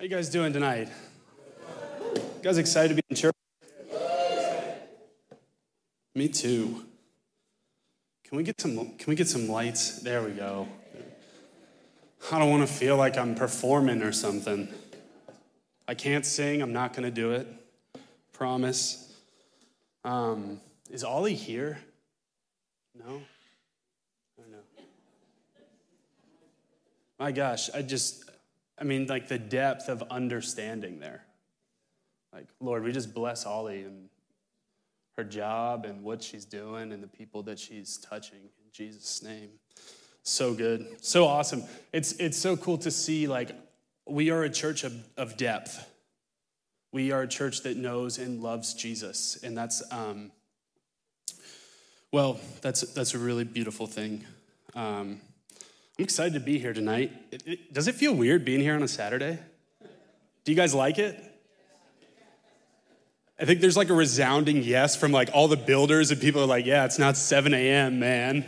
How you guys doing tonight? You guys excited to be in church? Me too. Can we get some can we get some lights? There we go. I don't want to feel like I'm performing or something. I can't sing, I'm not gonna do it. Promise. Um, is Ollie here? No? Or no? My gosh, I just I mean, like the depth of understanding there. Like, Lord, we just bless Ollie and her job and what she's doing and the people that she's touching in Jesus' name. So good. So awesome. It's, it's so cool to see, like, we are a church of, of depth. We are a church that knows and loves Jesus. And that's, um, well, that's, that's a really beautiful thing. Um, I'm excited to be here tonight. It, it, does it feel weird being here on a Saturday? Do you guys like it? I think there's like a resounding yes from like all the builders, and people are like, yeah, it's not 7 a.m., man.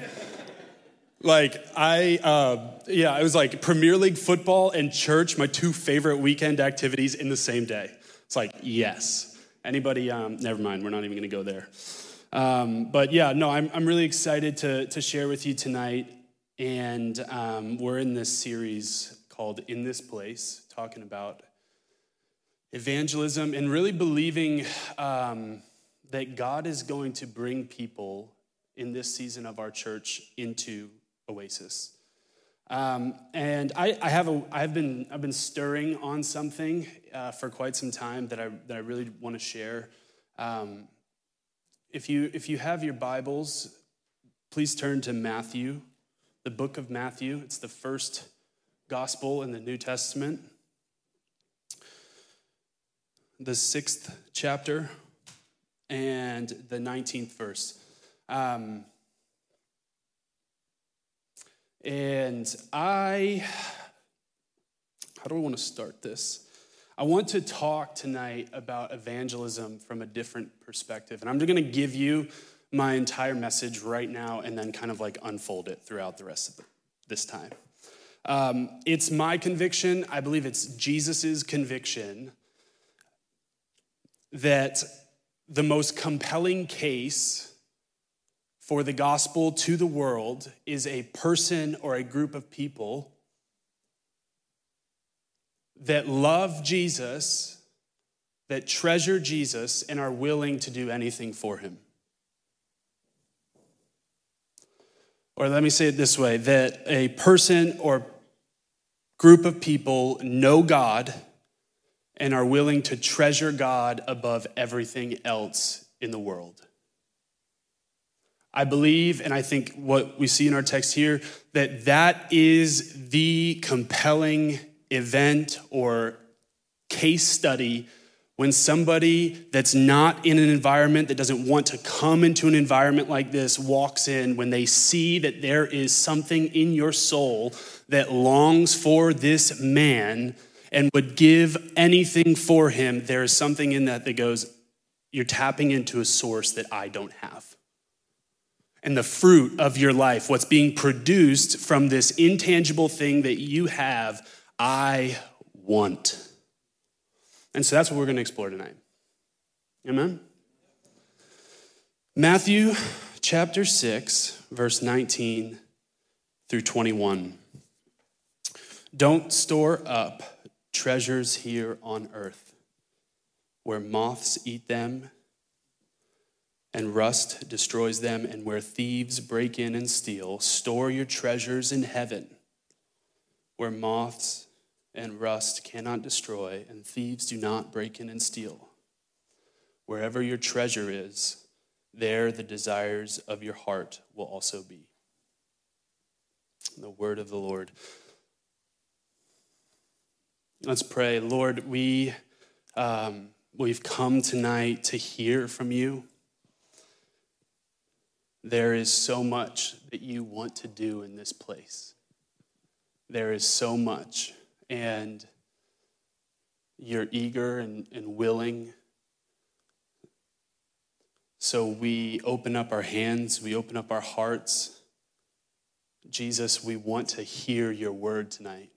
like, I, uh, yeah, it was like Premier League football and church, my two favorite weekend activities in the same day. It's like, yes. Anybody, um, never mind, we're not even gonna go there. Um, but yeah, no, I'm, I'm really excited to, to share with you tonight and um, we're in this series called In This Place, talking about evangelism and really believing um, that God is going to bring people in this season of our church into Oasis. Um, and I, I, have a, I've been, I've been stirring on something uh, for quite some time that I, that I really want to share. Um, if, you, if you have your Bibles, please turn to Matthew the book of Matthew. It's the first gospel in the New Testament, the sixth chapter, and the 19th verse. Um, and I, how do I want to start this? I want to talk tonight about evangelism from a different perspective. And I'm just going to give you my entire message right now and then kind of like unfold it throughout the rest of the, this time. Um, it's my conviction, I believe it's Jesus's conviction that the most compelling case for the gospel to the world is a person or a group of people that love Jesus, that treasure Jesus, and are willing to do anything for him. Or let me say it this way that a person or group of people know God and are willing to treasure God above everything else in the world. I believe, and I think what we see in our text here, that that is the compelling event or case study when somebody that's not in an environment that doesn't want to come into an environment like this walks in, when they see that there is something in your soul that longs for this man and would give anything for him, there is something in that that goes, You're tapping into a source that I don't have. And the fruit of your life, what's being produced from this intangible thing that you have, I want. And so that's what we're going to explore tonight. Amen? Matthew chapter 6, verse 19 through 21. Don't store up treasures here on earth where moths eat them and rust destroys them, and where thieves break in and steal. Store your treasures in heaven where moths and rust cannot destroy, and thieves do not break in and steal. Wherever your treasure is, there the desires of your heart will also be. The word of the Lord. Let's pray. Lord, we, um, we've come tonight to hear from you. There is so much that you want to do in this place. There is so much, and you're eager and, and willing. So we open up our hands, we open up our hearts. Jesus, we want to hear your word tonight.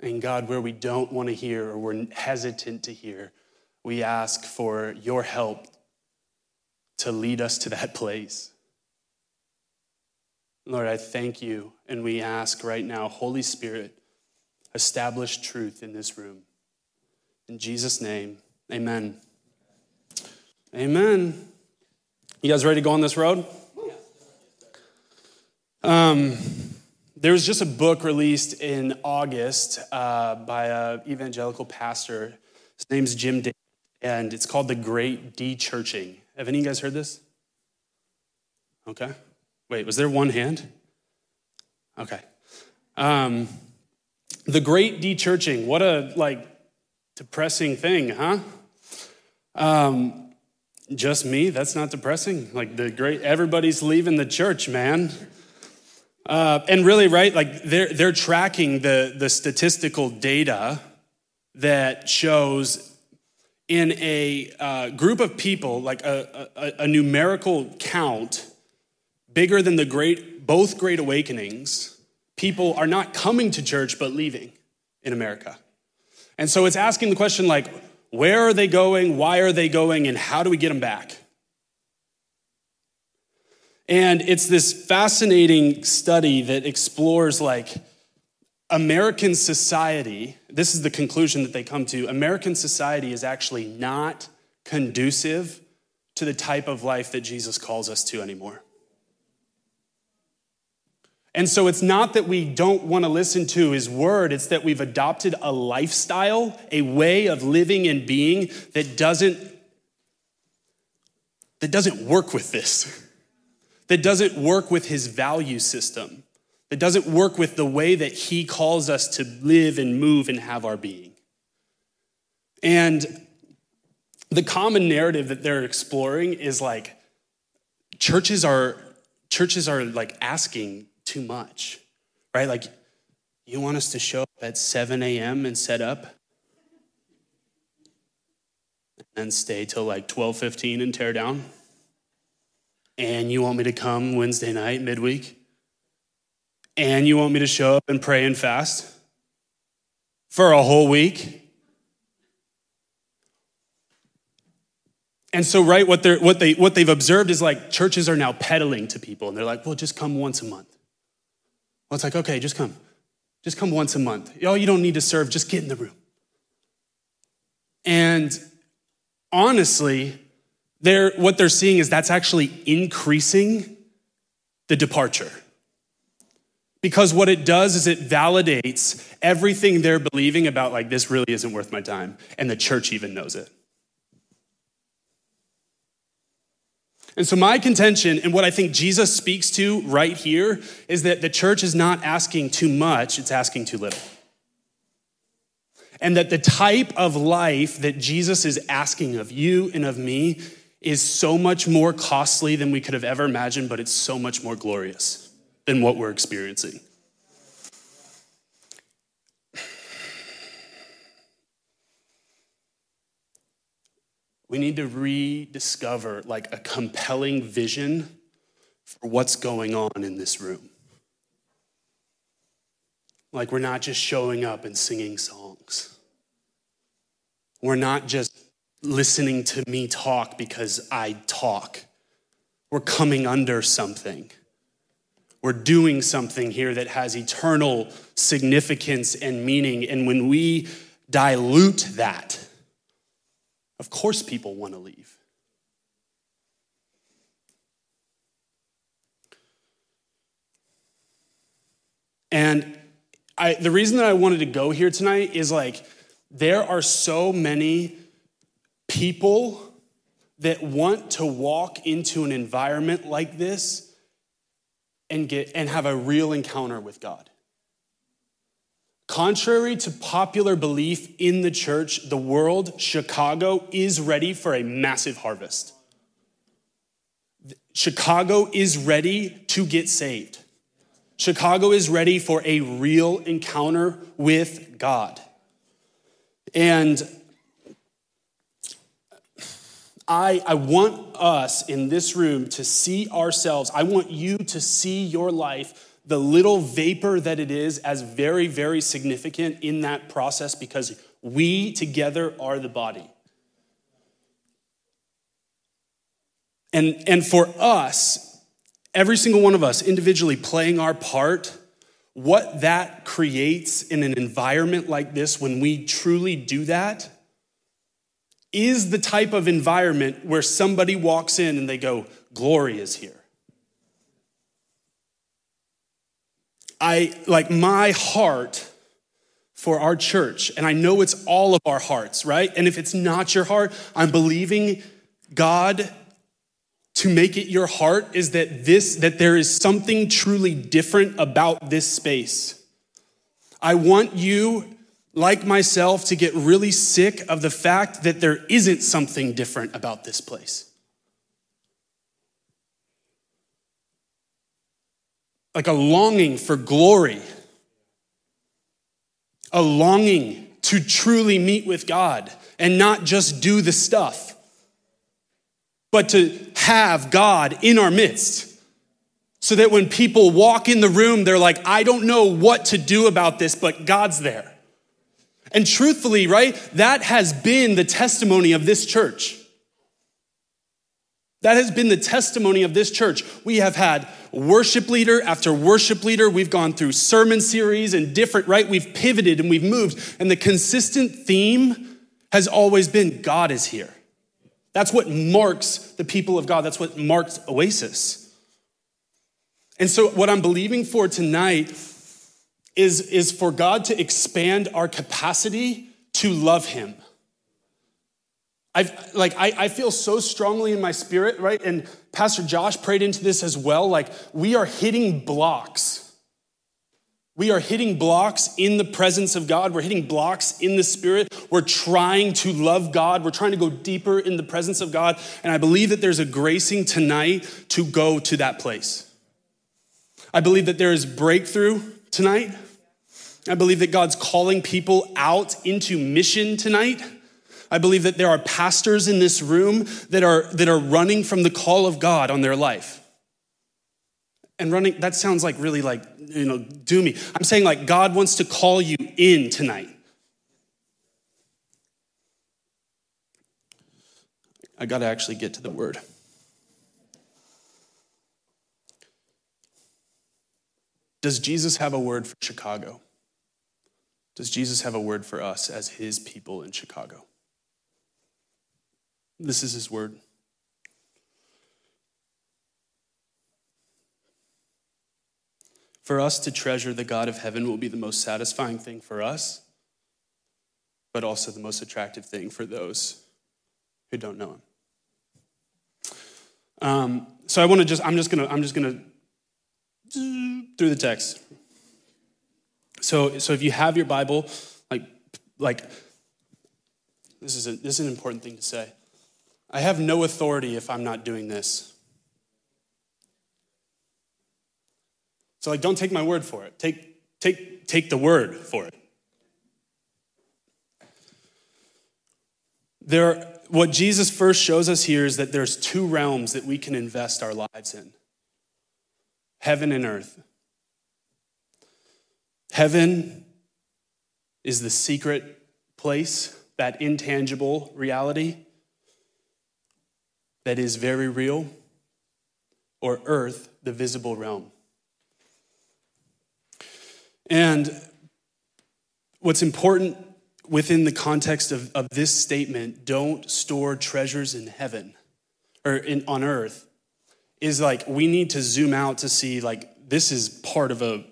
And God, where we don't want to hear or we're hesitant to hear, we ask for your help to lead us to that place. Lord, I thank you, and we ask right now, Holy Spirit, establish truth in this room. In Jesus' name, amen. Amen. You guys ready to go on this road? Um, there was just a book released in August uh, by an evangelical pastor. His name's Jim Davis, and it's called The Great De-Churching. Have any of you guys heard this? Okay. Wait, was there one hand? Okay. Um, the Great De-Churching. What a like depressing thing, huh? Um, just me? That's not depressing. Like the great, everybody's leaving the church, man. Uh, and really, right, like they're, they're tracking the, the statistical data that shows in a uh, group of people, like a, a, a, numerical count bigger than the great, both great awakenings, people are not coming to church but leaving in America. And so it's asking the question like, where are they going? Why are they going? And how do we get them back? And it's this fascinating study that explores like American society. This is the conclusion that they come to. American society is actually not conducive to the type of life that Jesus calls us to anymore. And so it's not that we don't want to listen to his word, it's that we've adopted a lifestyle, a way of living and being that doesn't that doesn't work with this that doesn't work with his value system, that doesn't work with the way that he calls us to live and move and have our being. And the common narrative that they're exploring is like churches are churches are like asking too much, right? Like you want us to show up at 7 a.m. and set up and stay till like 12:15 and tear down? and you want me to come Wednesday night, midweek, and you want me to show up and pray and fast for a whole week. And so, right, what, they're, what, they, what they've observed is like churches are now peddling to people, and they're like, well, just come once a month. Well, it's like, okay, just come. Just come once a month. Oh, you don't need to serve, just get in the room. And honestly, they're, what they're seeing is that's actually increasing the departure. Because what it does is it validates everything they're believing about, like, this really isn't worth my time. And the church even knows it. And so, my contention and what I think Jesus speaks to right here is that the church is not asking too much, it's asking too little. And that the type of life that Jesus is asking of you and of me is so much more costly than we could have ever imagined, but it's so much more glorious than what we're experiencing. We need to rediscover like a compelling vision for what's going on in this room. Like, we're not just showing up and singing songs. We're not just listening to me talk because I talk. We're coming under something. We're doing something here that has eternal significance and meaning. And when we dilute that, of course, people want to leave. And I, the reason that I wanted to go here tonight is like, there are so many people that want to walk into an environment like this and get and have a real encounter with God. Contrary to popular belief in the church, the world, Chicago, is ready for a massive harvest. Chicago is ready to get saved. Chicago is ready for a real encounter with God. And I, I want us in this room to see ourselves. I want you to see your life, the little vapor that it is, as very, very significant in that process because we together are the body. And, and for us, every single one of us individually playing our part, what that creates in an environment like this when we truly do that is the type of environment where somebody walks in and they go, Glory is here. I like my heart for our church, and I know it's all of our hearts, right? And if it's not your heart, I'm believing God to make it your heart is that this that there is something truly different about this space. I want you like myself to get really sick of the fact that there isn't something different about this place. Like a longing for glory, a longing to truly meet with God and not just do the stuff, but to have God in our midst. So that when people walk in the room, they're like, I don't know what to do about this, but God's there. And truthfully, right, that has been the testimony of this church. That has been the testimony of this church. We have had worship leader after worship leader. We've gone through sermon series and different, right? We've pivoted and we've moved. And the consistent theme has always been God is here. That's what marks the people of God. That's what marks Oasis. And so, what I'm believing for tonight is, is for God to expand our capacity to love Him. I've, like, I, I feel so strongly in my spirit, right? And Pastor Josh prayed into this as well. Like, we are hitting blocks. We are hitting blocks in the presence of God. We're hitting blocks in the Spirit. We're trying to love God. We're trying to go deeper in the presence of God. And I believe that there's a gracing tonight to go to that place. I believe that there is breakthrough tonight. I believe that God's calling people out into mission tonight. I believe that there are pastors in this room that are, that are running from the call of God on their life. And running, that sounds like really like, you know, doomy. I'm saying like God wants to call you in tonight. I got to actually get to the word. Does Jesus have a word for Chicago? Does Jesus have a word for us as his people in Chicago? This is his word. For us to treasure the God of heaven will be the most satisfying thing for us, but also the most attractive thing for those who don't know him. Um, so I want to just, I'm just gonna, I'm just gonna through the text. So, so if you have your Bible, like, like this is, a, this is an important thing to say. I have no authority if I'm not doing this. So, like, don't take my word for it. Take, take, take the word for it. There, what Jesus first shows us here is that there's two realms that we can invest our lives in heaven and earth. Heaven is the secret place, that intangible reality that is very real, or earth, the visible realm. And what's important within the context of, of this statement, don't store treasures in heaven or in, on earth, is like we need to zoom out to see like this is part of a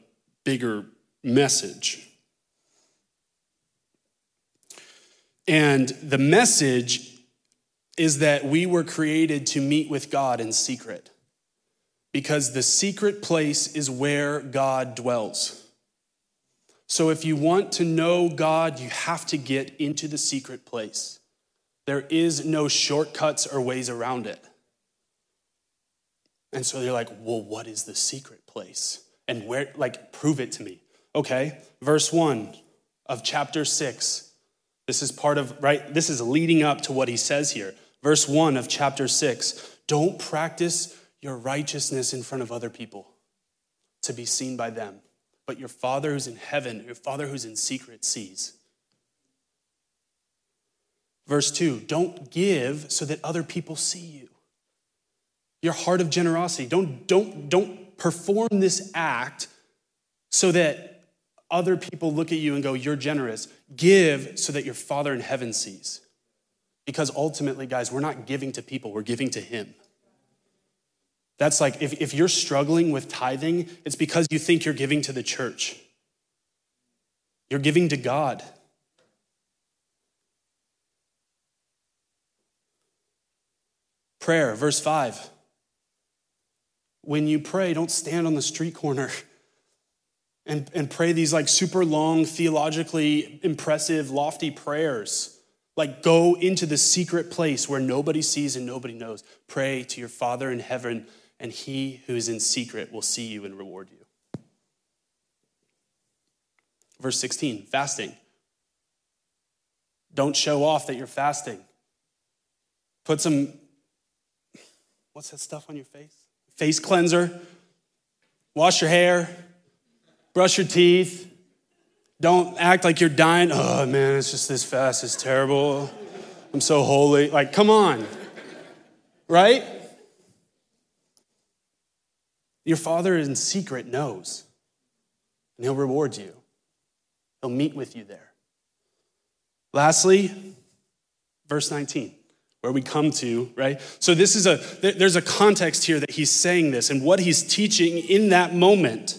bigger message. And the message is that we were created to meet with God in secret because the secret place is where God dwells. So if you want to know God, you have to get into the secret place. There is no shortcuts or ways around it. And so you're like, well, what is the secret place? And where, like, prove it to me. Okay, verse one of chapter six. This is part of, right? This is leading up to what he says here. Verse one of chapter six don't practice your righteousness in front of other people to be seen by them, but your Father who's in heaven, your Father who's in secret, sees. Verse 2 Don't give so that other people see you. Your heart of generosity. Don't, don't, don't perform this act so that other people look at you and go, You're generous. Give so that your Father in heaven sees. Because ultimately, guys, we're not giving to people, we're giving to Him. That's like if, if you're struggling with tithing, it's because you think you're giving to the church. You're giving to God. Prayer, verse 5. When you pray, don't stand on the street corner and, and pray these like super long, theologically impressive, lofty prayers. Like go into the secret place where nobody sees and nobody knows. Pray to your Father in heaven and he who is in secret will see you and reward you. Verse 16, fasting. Don't show off that you're fasting. Put some, what's that stuff on your face? Face cleanser. Wash your hair. Brush your teeth. Don't act like you're dying. Oh man, it's just this fast it's terrible. I'm so holy. Like, come on. Right? Your Father in secret knows, and He'll reward you. He'll meet with you there. Lastly, verse 19, where we come to, right? So this is a there's a context here that he's saying this, and what he's teaching in that moment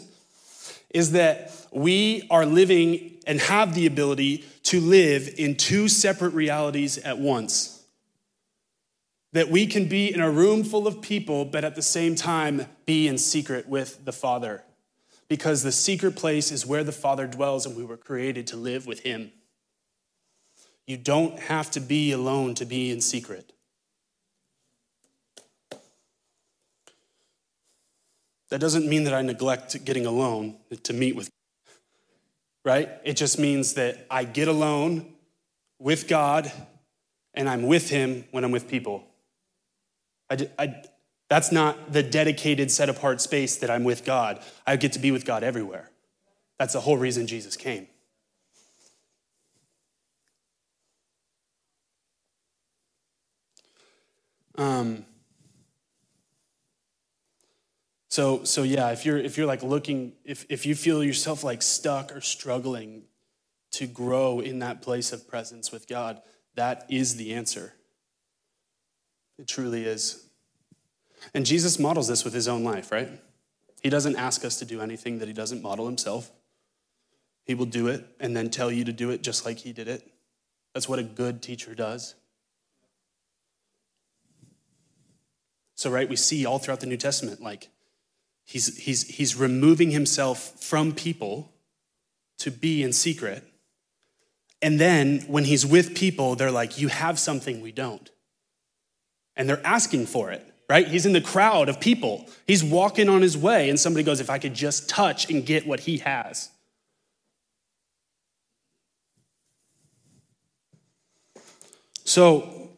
is that we are living and have the ability to live in two separate realities at once that we can be in a room full of people, but at the same time be in secret with the Father. Because the secret place is where the Father dwells, and we were created to live with Him. You don't have to be alone to be in secret. That doesn't mean that I neglect getting alone to meet with, right? It just means that I get alone with God and I'm with Him when I'm with people. I, I, that's not the dedicated, set apart space that I'm with God. I get to be with God everywhere. That's the whole reason Jesus came. Um, so, so yeah, if you're if you're like looking, if if you feel yourself like stuck or struggling to grow in that place of presence with God, that is the answer. It truly is. And Jesus models this with his own life, right? He doesn't ask us to do anything that he doesn't model himself. He will do it and then tell you to do it just like he did it. That's what a good teacher does. So, right, we see all throughout the New Testament, like he's, he's, he's removing himself from people to be in secret. And then when he's with people, they're like, You have something we don't and they're asking for it, right? He's in the crowd of people. He's walking on his way, and somebody goes, If I could just touch and get what he has. So,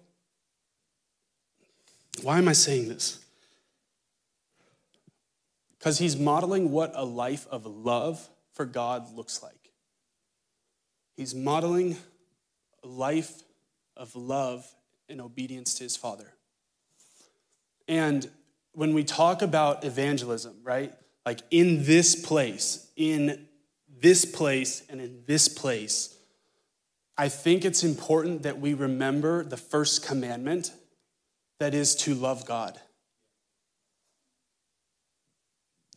why am I saying this? Because he's modeling what a life of love for God looks like. He's modeling a life of love and obedience to his Father. And when we talk about evangelism, right? Like in this place, in this place, and in this place, I think it's important that we remember the first commandment that is to love God.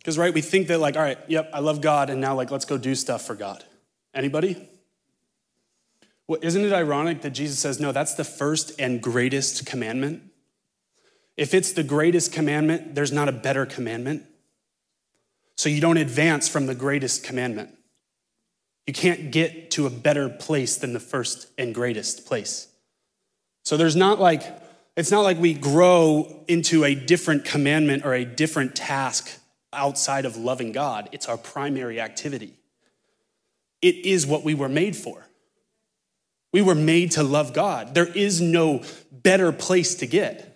Because, right, we think that, like, all right, yep, I love God, and now, like, let's go do stuff for God. Anybody? Well, isn't it ironic that Jesus says, no, that's the first and greatest commandment? If it's the greatest commandment, there's not a better commandment. So you don't advance from the greatest commandment. You can't get to a better place than the first and greatest place. So there's not like, it's not like we grow into a different commandment or a different task outside of loving God. It's our primary activity. It is what we were made for. We were made to love God. There is no better place to get.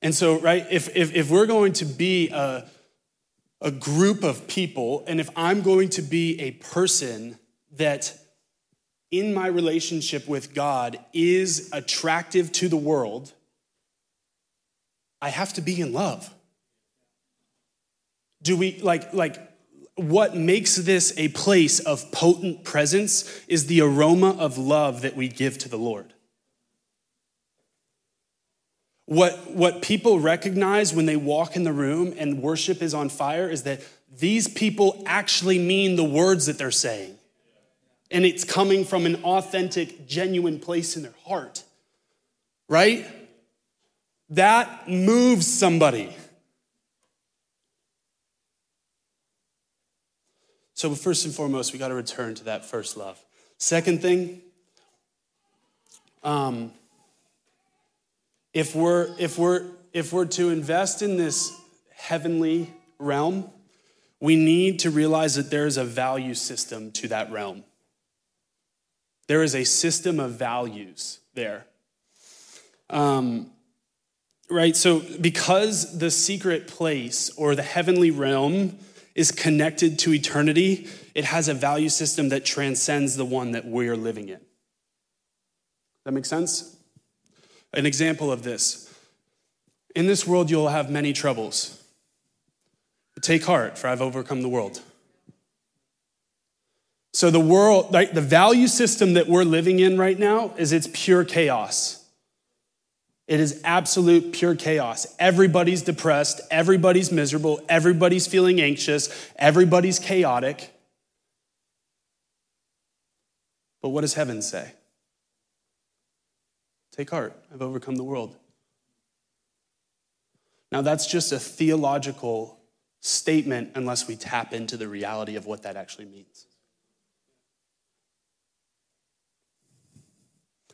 And so, right, if, if, if we're going to be a, a group of people, and if I'm going to be a person that in my relationship with God is attractive to the world, I have to be in love. Do we, like, like, what makes this a place of potent presence is the aroma of love that we give to the Lord. What, what people recognize when they walk in the room and worship is on fire is that these people actually mean the words that they're saying. And it's coming from an authentic, genuine place in their heart, right? That moves somebody. So, first and foremost, we got to return to that first love. Second thing, um, if we're if we're if we're to invest in this heavenly realm, we need to realize that there is a value system to that realm. There is a system of values there. Um, right? So, because the secret place or the heavenly realm is connected to eternity, it has a value system that transcends the one that we're living in. That makes sense? An example of this. In this world, you'll have many troubles. Take heart, for I've overcome the world. So, the world, right, the value system that we're living in right now is it's pure chaos. It is absolute pure chaos. Everybody's depressed, everybody's miserable, everybody's feeling anxious, everybody's chaotic. But what does heaven say? Take heart, I've overcome the world. Now, that's just a theological statement unless we tap into the reality of what that actually means.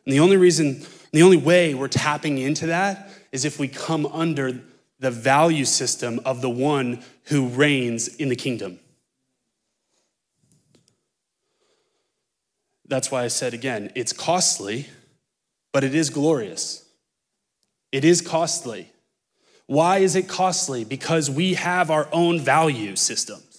And the only reason, the only way we're tapping into that is if we come under the value system of the one who reigns in the kingdom. That's why I said again, it's costly but it is glorious. It is costly. Why is it costly? Because we have our own value systems.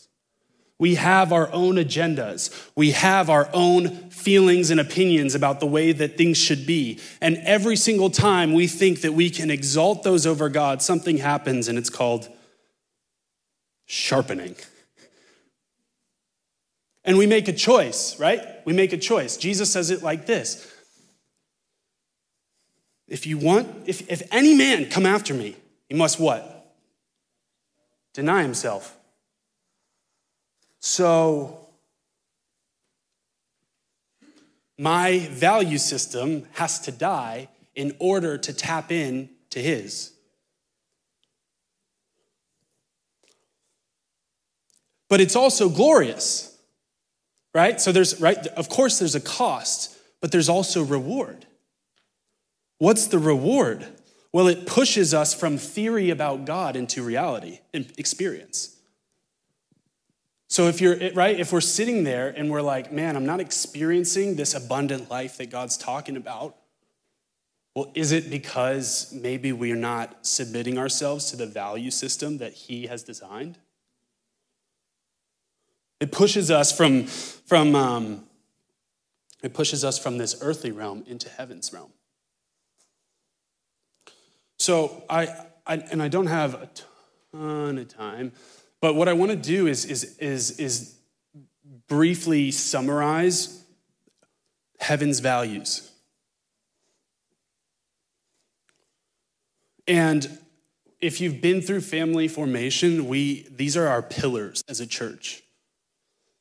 We have our own agendas. We have our own feelings and opinions about the way that things should be. And every single time we think that we can exalt those over God, something happens and it's called sharpening. And we make a choice, right? We make a choice. Jesus says it like this if you want, if, if any man come after me, he must what? Deny himself. So, my value system has to die in order to tap in to his. But it's also glorious, right? So there's, right, of course, there's a cost, but there's also reward. What's the reward? Well, it pushes us from theory about God into reality and experience. So if you're right, if we're sitting there and we're like, man, I'm not experiencing this abundant life that God's talking about, well, is it because maybe we're not submitting ourselves to the value system that He has designed? It pushes us from, from um, it pushes us from this earthly realm into heaven's realm. So I, I, and I don't have a ton of time, but what I want to do is, is, is, is briefly summarize heaven's values. And if you've been through family formation, we, these are our pillars as a church.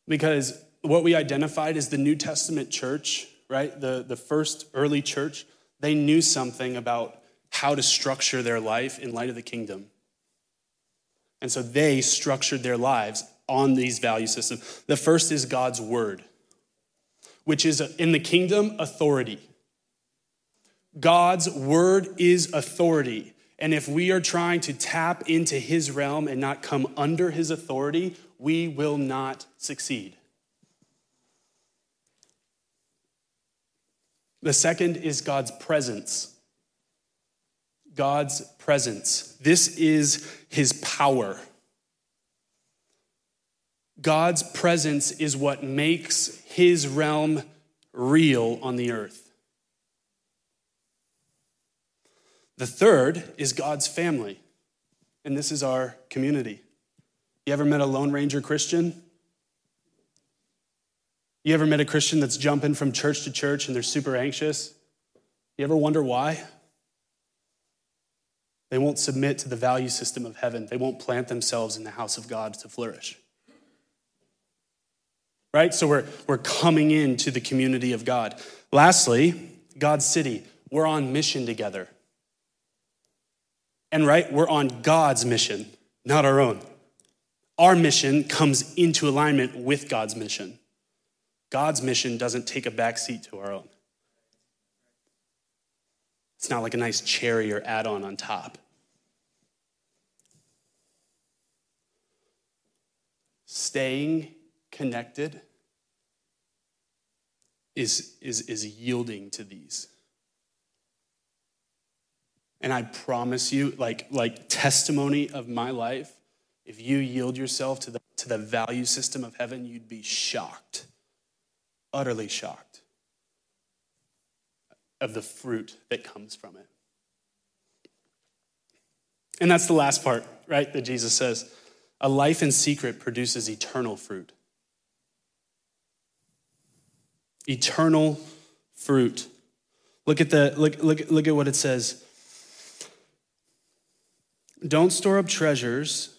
Because what we identified as the New Testament church, right? The, the first early church, they knew something about how to structure their life in light of the kingdom. And so they structured their lives on these value systems. The first is God's word, which is uh, in the kingdom authority. God's word is authority. And if we are trying to tap into his realm and not come under his authority, we will not succeed. The second is God's presence. God's presence. This is his power. God's presence is what makes his realm real on the earth. The third is God's family, and this is our community. You ever met a Lone Ranger Christian? You ever met a Christian that's jumping from church to church and they're super anxious? You ever wonder why? They won't submit to the value system of heaven. They won't plant themselves in the house of God to flourish. Right? So we're, we're coming into the community of God. Lastly, God's city. We're on mission together. And right, we're on God's mission, not our own. Our mission comes into alignment with God's mission. God's mission doesn't take a backseat to our own. It's not like a nice cherry or add on on top. Staying connected is, is, is yielding to these. And I promise you, like, like testimony of my life, if you yield yourself to the, to the value system of heaven, you'd be shocked, utterly shocked of the fruit that comes from it. And that's the last part, right, that Jesus says. A life in secret produces eternal fruit. Eternal fruit. Look at the look, look, look at what it says. Don't store up treasures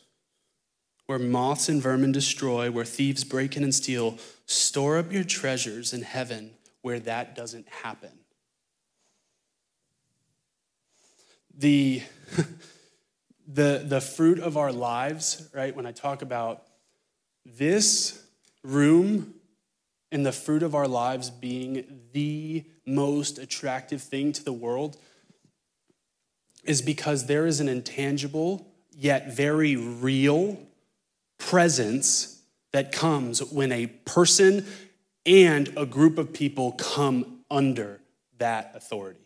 where moths and vermin destroy, where thieves break in and steal. Store up your treasures in heaven where that doesn't happen. The, the, the fruit of our lives, right? When I talk about this room and the fruit of our lives being the most attractive thing to the world, is because there is an intangible yet very real presence that comes when a person and a group of people come under that authority.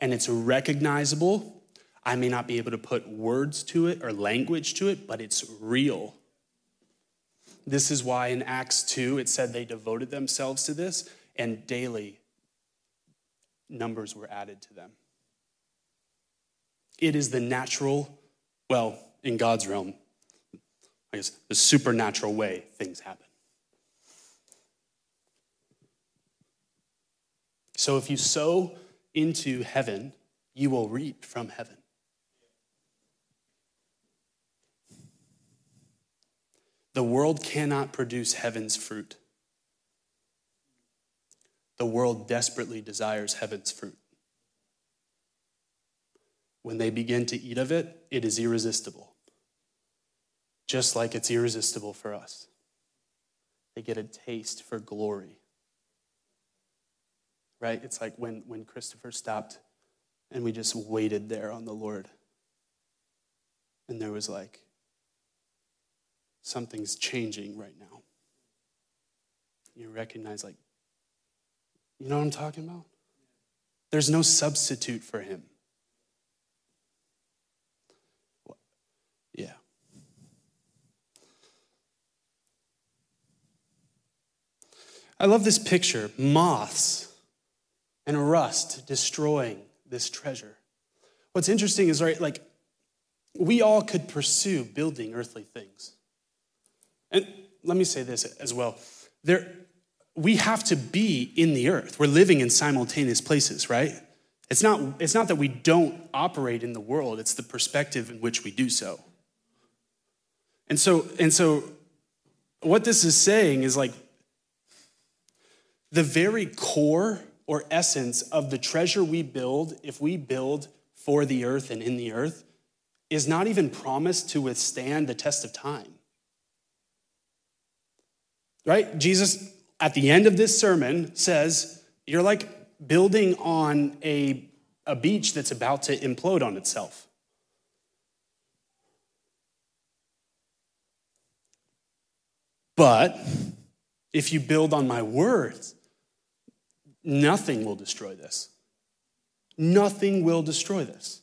And it's recognizable. I may not be able to put words to it or language to it, but it's real. This is why in Acts 2 it said they devoted themselves to this, and daily numbers were added to them. It is the natural, well, in God's realm, I guess the supernatural way things happen. So if you sow into heaven, you will reap from heaven. The world cannot produce heaven's fruit. The world desperately desires heaven's fruit. When they begin to eat of it, it is irresistible, just like it's irresistible for us. They get a taste for glory. Right? It's like when, when Christopher stopped and we just waited there on the Lord. And there was like, something's changing right now. You recognize, like, you know what I'm talking about? There's no substitute for him. Yeah. I love this picture moths and rust destroying this treasure. What's interesting is, right, like, we all could pursue building earthly things. And let me say this as well. There, we have to be in the earth. We're living in simultaneous places, right? It's not, it's not that we don't operate in the world, it's the perspective in which we do so. And so, and so what this is saying is like the very core or essence of the treasure we build, if we build for the earth and in the earth, is not even promised to withstand the test of time. Right? Jesus, at the end of this sermon, says, You're like building on a, a beach that's about to implode on itself. But if you build on my words, nothing will destroy this. Nothing will destroy this.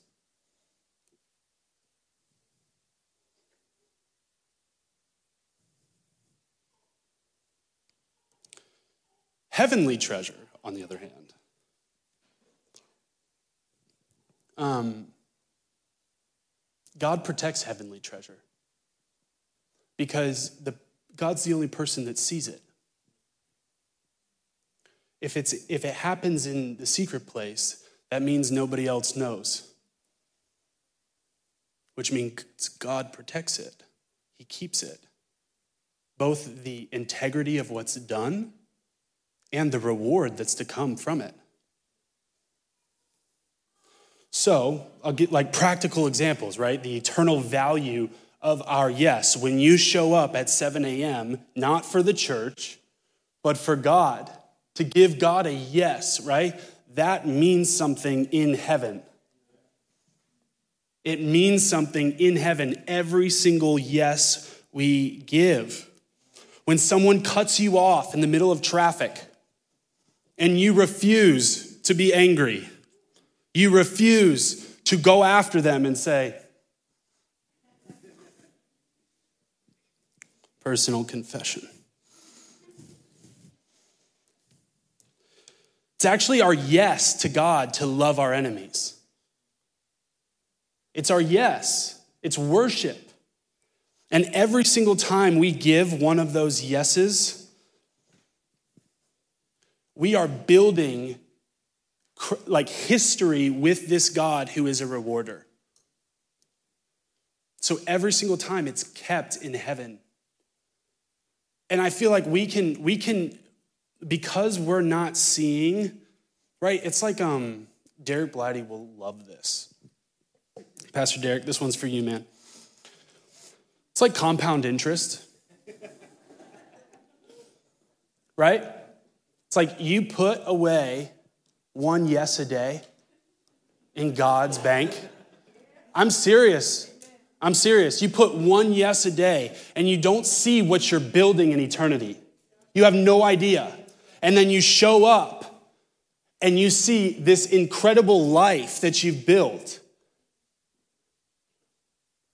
Heavenly treasure, on the other hand, um, God protects heavenly treasure because the, God's the only person that sees it. If, it's, if it happens in the secret place, that means nobody else knows, which means God protects it, He keeps it. Both the integrity of what's done and the reward that's to come from it. So, I'll get like practical examples, right? The eternal value of our yes. When you show up at 7 a.m., not for the church, but for God, to give God a yes, right? That means something in heaven. It means something in heaven every single yes we give. When someone cuts you off in the middle of traffic and you refuse to be angry, you refuse to go after them and say, personal confession. It's actually our yes to God to love our enemies. It's our yes, it's worship. And every single time we give one of those yeses, we are building like history with this God who is a rewarder. So every single time it's kept in heaven. And I feel like we can we can because we're not seeing, right? It's like um, Derek Blatty will love this. Pastor Derek, this one's for you, man. It's like compound interest, right? It's like you put away one yes a day in God's bank. I'm serious. I'm serious. You put one yes a day and you don't see what you're building in eternity. You have no idea and then you show up and you see this incredible life that you've built.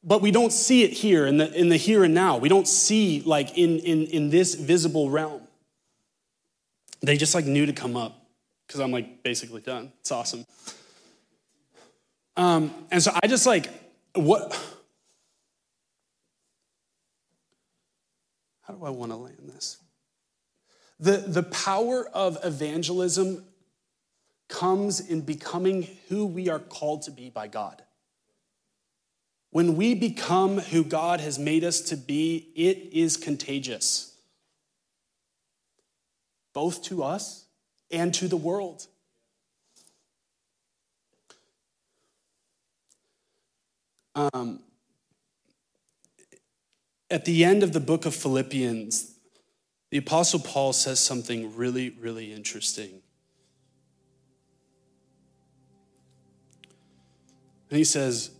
But we don't see it here in the, in the here and now. We don't see like in, in, in this visible realm. They just like knew to come up because I'm like basically done. It's awesome. Um, and so I just like, what? How do I want to land this? The, the power of evangelism comes in becoming who we are called to be by God. When we become who God has made us to be, it is contagious, both to us and to the world. Um, at the end of the book of Philippians, the Apostle Paul says something really, really interesting. And he says,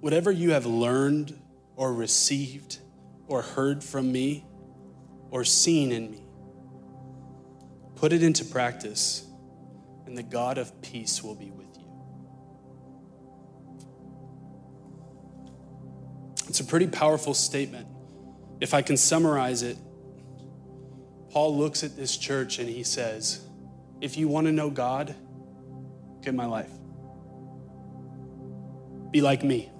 Whatever you have learned or received or heard from me or seen in me, put it into practice, and the God of peace will be with you. It's a pretty powerful statement if I can summarize it, Paul looks at this church and he says, If you want to know God, get my life. Be like me.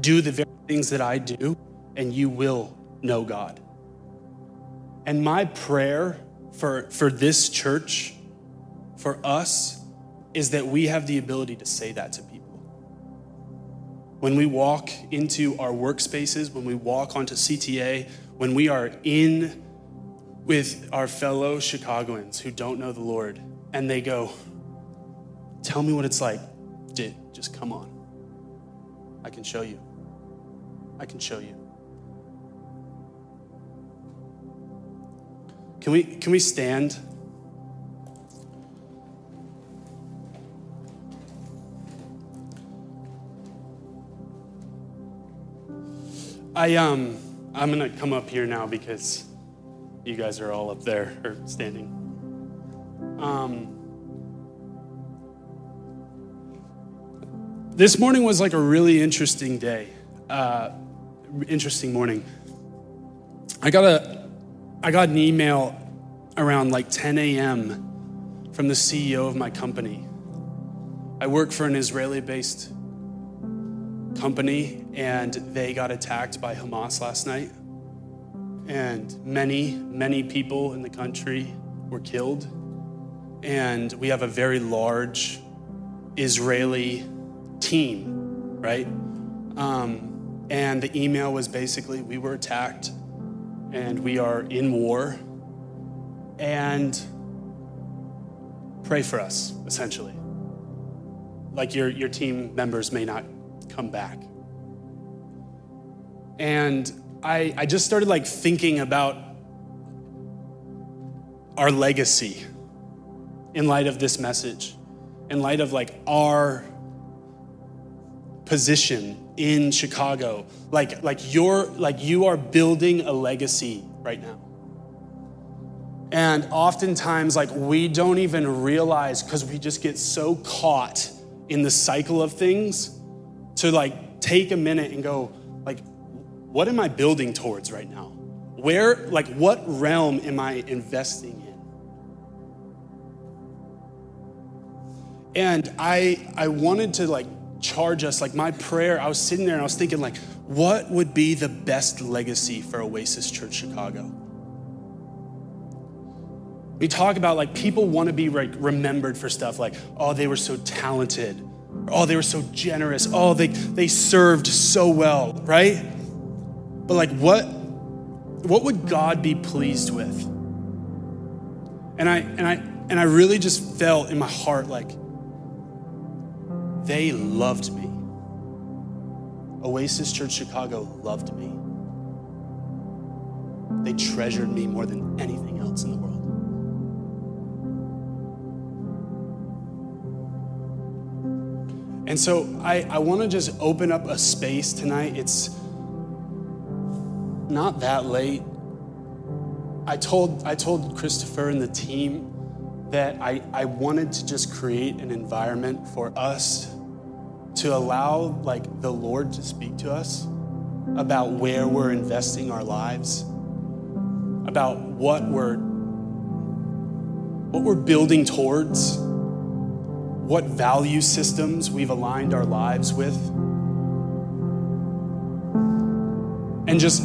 Do the very things that I do, and you will know God. And my prayer for, for this church, for us, is that we have the ability to say that to people. When we walk into our workspaces, when we walk onto CTA, when we are in with our fellow Chicagoans who don't know the Lord and they go, Tell me what it's like to, just come on. I can show you. I can show you. Can we, can we stand? I um I'm gonna come up here now because you guys are all up there or standing. Um, this morning was like a really interesting day, uh, interesting morning. I got a I got an email around like 10 a.m. from the CEO of my company. I work for an Israeli-based company and they got attacked by Hamas last night. And many, many people in the country were killed. And we have a very large Israeli team, right? Um, and the email was basically we were attacked and we are in war. And pray for us, essentially. Like your, your team members may not come back. And I, I just started like thinking about our legacy in light of this message, in light of like our position in Chicago. Like, like you're like you are building a legacy right now. And oftentimes, like we don't even realize because we just get so caught in the cycle of things to like take a minute and go, like, what am I building towards right now? Where, like, what realm am I investing in? And I, I wanted to like charge us, like my prayer, I was sitting there and I was thinking, like, what would be the best legacy for Oasis Church Chicago? We talk about like people want to be like remembered for stuff like, oh, they were so talented. Oh, they were so generous. Oh, they, they served so well, right? But like what what would God be pleased with? And I and I and I really just felt in my heart like they loved me. Oasis Church Chicago loved me. They treasured me more than anything else in the world. And so I, I want to just open up a space tonight. It's not that late. I told, I told Christopher and the team that I, I wanted to just create an environment for us to allow like the Lord to speak to us about where we're investing our lives, about what we're what we're building towards, what value systems we've aligned our lives with. And just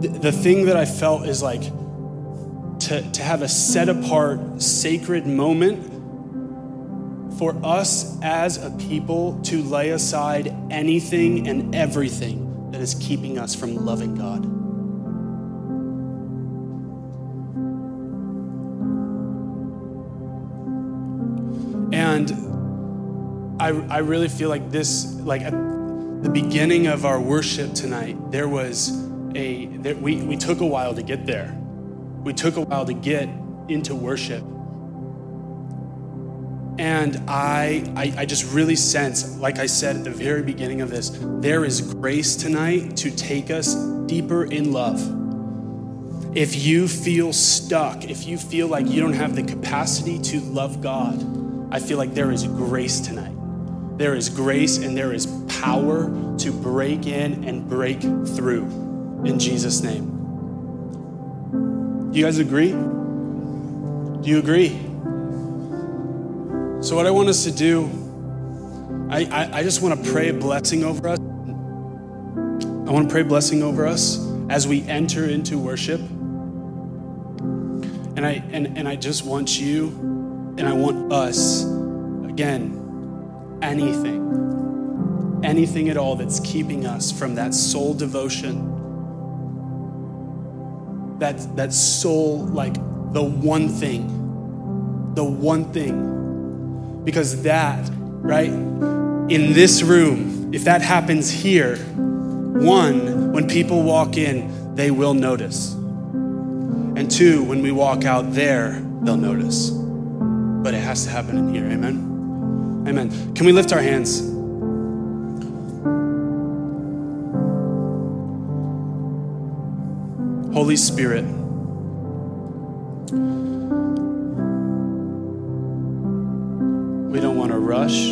the thing that I felt is like to, to have a set apart, sacred moment for us as a people to lay aside anything and everything that is keeping us from loving God. I, I really feel like this, like at the beginning of our worship tonight, there was a there, we, we took a while to get there. We took a while to get into worship. And I, I, I just really sense like i said at the very beginning of this there is grace tonight to take us deeper in love. If you feel stuck if you feel like you don't have the capacity to love god i feel like there is grace tonight there is grace and there is power to break in and break through in Jesus' name. Do you guys agree? Do you agree? So, what I want us to do, I, I, I just want to pray a blessing over us. I want to pray blessing over us as we enter into worship. And I, and, and I just want you and I want us, again, anything, anything at all that's keeping us from that sole devotion that, that sole, like the one thing, the one thing, because that right? In this room, if that happens here, one, when people walk in, they will notice. And two, when we walk out there, they'll notice. But it has to happen in here. Amen. Amen. Can we lift our hands? Holy Spirit, we don't want to rush.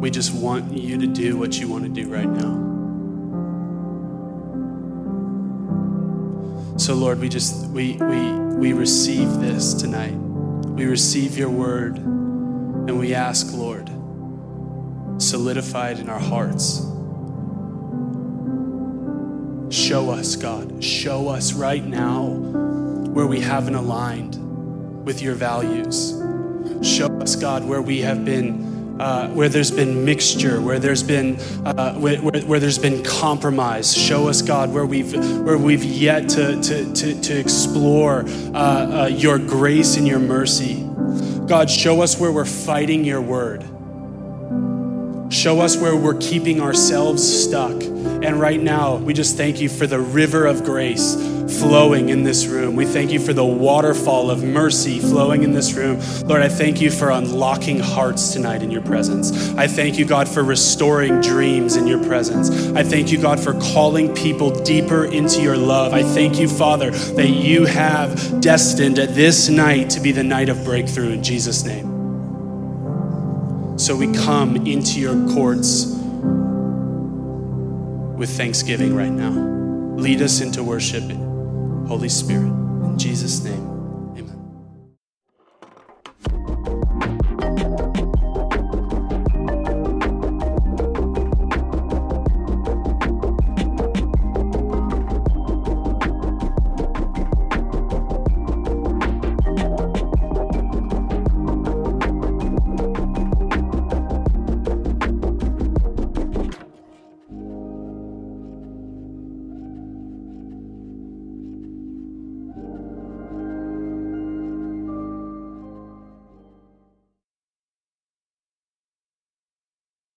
We just want you to do what you want to do right now. So Lord, we just we we we receive this tonight. We receive your word and we ask, Lord, solidified in our hearts. Show us, God. Show us right now where we haven't aligned with your values. Show us, God, where we have been. Uh, where there's been mixture, where there's been uh, where, where, where, there's been compromise. Show us, God, where we've where we've yet to to to, to explore uh, uh your grace and your mercy. God, show us where we're fighting your word. Show us where we're keeping ourselves stuck. And right now, we just thank you for the river of grace flowing in this room. We thank you for the waterfall of mercy flowing in this room. Lord, I thank you for unlocking hearts tonight in your presence. I thank you, God, for restoring dreams in your presence. I thank you, God, for calling people deeper into your love. I thank you, Father, that you have destined this night to be the night of breakthrough in Jesus' name. So we come into your courts with thanksgiving right now. Lead us into worship, Holy Spirit. In Jesus' name.